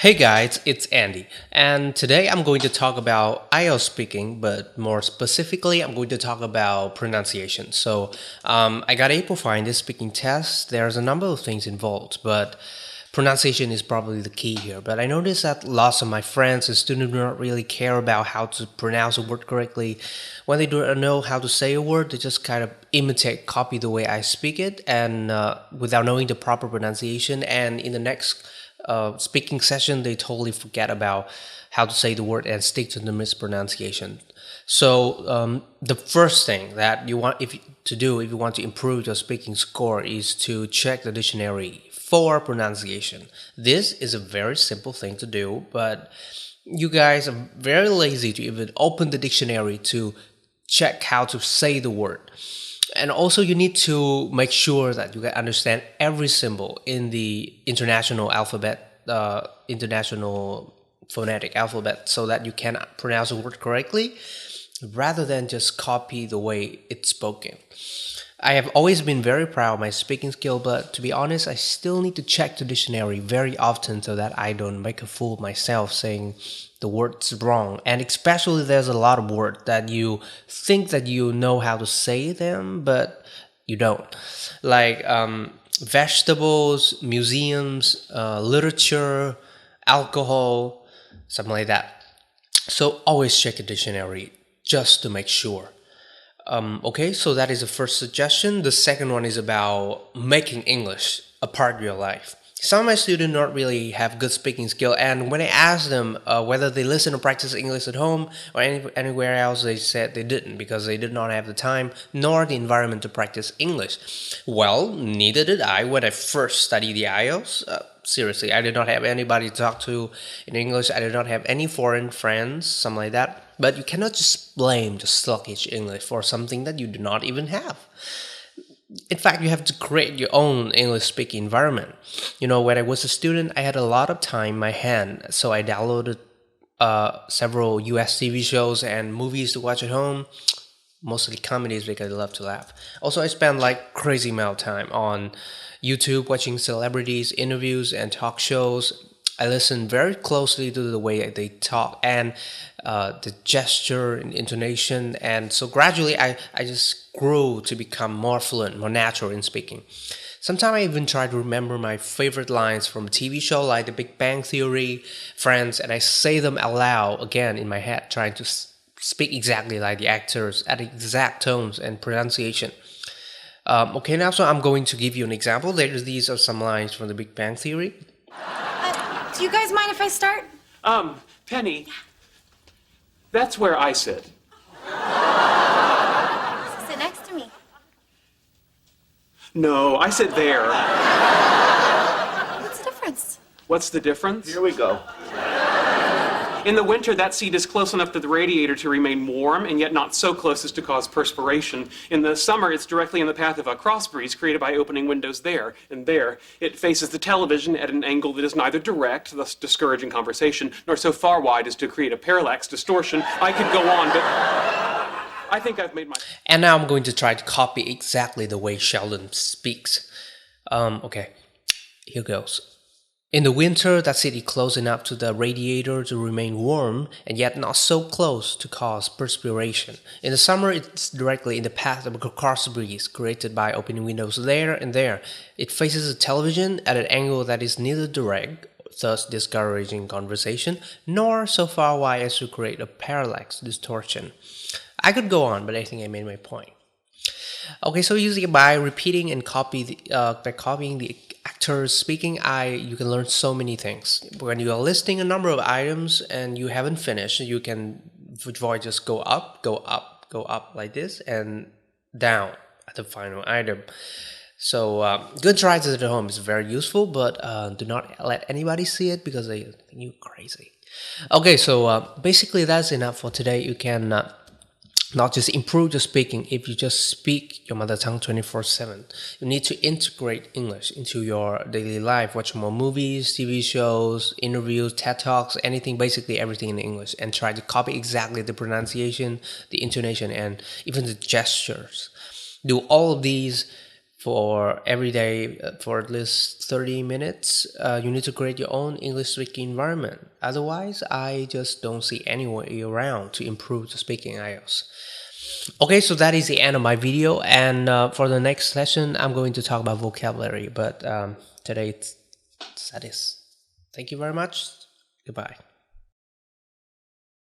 Hey guys, it's Andy, and today I'm going to talk about IELTS speaking, but more specifically, I'm going to talk about pronunciation. So, um, I got able to this speaking test. There's a number of things involved, but pronunciation is probably the key here. But I noticed that lots of my friends and students do not really care about how to pronounce a word correctly. When they don't know how to say a word, they just kind of imitate, copy the way I speak it, and uh, without knowing the proper pronunciation. And in the next uh, speaking session, they totally forget about how to say the word and stick to the mispronunciation. So um, the first thing that you want if to do if you want to improve your speaking score is to check the dictionary for pronunciation. This is a very simple thing to do, but you guys are very lazy to even open the dictionary to check how to say the word and also you need to make sure that you can understand every symbol in the international alphabet uh, international phonetic alphabet so that you can pronounce a word correctly rather than just copy the way it's spoken. I have always been very proud of my speaking skill but to be honest i still need to check the dictionary very often so that i don't make a fool of myself saying the words wrong. And especially there's a lot of words that you think that you know how to say them but you don't. Like um, vegetables museums uh, literature alcohol something like that. So always check a dictionary just to make sure. Um, okay so that is the first suggestion. The second one is about making english a part of your life. Some of my students don't really have good speaking skill and when i asked them uh, whether they listen or practice english at home or any, anywhere else they said they didn't because they did not have the time nor the environment to practice english. Well neither did i. When i first studied the ielts uh, seriously i did not have anybody to talk to in english. I did not have any foreign friends something like that but you cannot just blame the sluggish english for something that you do not even have in fact, you have to create your own English speaking environment. You know, when I was a student, I had a lot of time in my hand, so I downloaded uh, several US TV shows and movies to watch at home, mostly comedies because I love to laugh. Also, I spent like crazy amount of time on YouTube watching celebrities, interviews, and talk shows. I listen very closely to the way they talk and uh, the gesture and intonation, and so gradually I, I just grew to become more fluent, more natural in speaking. Sometimes I even try to remember my favorite lines from a TV show like The Big Bang Theory, Friends, and I say them aloud again in my head, trying to speak exactly like the actors at exact tones and pronunciation. Um, okay, now so I'm going to give you an example. These are some lines from The Big Bang Theory. Do you guys mind if I start? Um, Penny, that's where I sit. Sit next to me. No, I sit there. What's the difference? What's the difference? Here we go. In the winter, that seat is close enough to the radiator to remain warm and yet not so close as to cause perspiration. In the summer, it's directly in the path of a cross breeze created by opening windows there and there. It faces the television at an angle that is neither direct, thus discouraging conversation, nor so far wide as to create a parallax distortion. I could go on, but I think I've made my. And now I'm going to try to copy exactly the way Sheldon speaks. Um, okay, here goes. In the winter, that city close enough to the radiator to remain warm, and yet not so close to cause perspiration. In the summer, it's directly in the path of a cross breeze created by opening windows there and there. It faces the television at an angle that is neither direct, thus discouraging conversation, nor so far wide as to create a parallax distortion. I could go on, but I think I made my point. Okay, so using by repeating and copy the, uh, by copying the speaking, I you can learn so many things. When you are listing a number of items and you haven't finished, you can voice just go up, go up, go up like this, and down at the final item. So um, good tries at home is very useful, but uh, do not let anybody see it because they think you crazy. Okay, so uh, basically that's enough for today. You can uh, not just improve your speaking if you just speak your mother tongue 24 7 you need to integrate english into your daily life. Watch more movies tv shows interviews ted talks anything basically everything in english and try to copy exactly the pronunciation the intonation and even the gestures. Do all of these for every day uh, for at least 30 minutes. Uh, you need to create your own English speaking environment. Otherwise, I just don't see any way around to improve the speaking IELTS. Okay, so that is the end of my video. And uh, for the next session, I'm going to talk about vocabulary. But um, today, it's, that is. Thank you very much. Goodbye.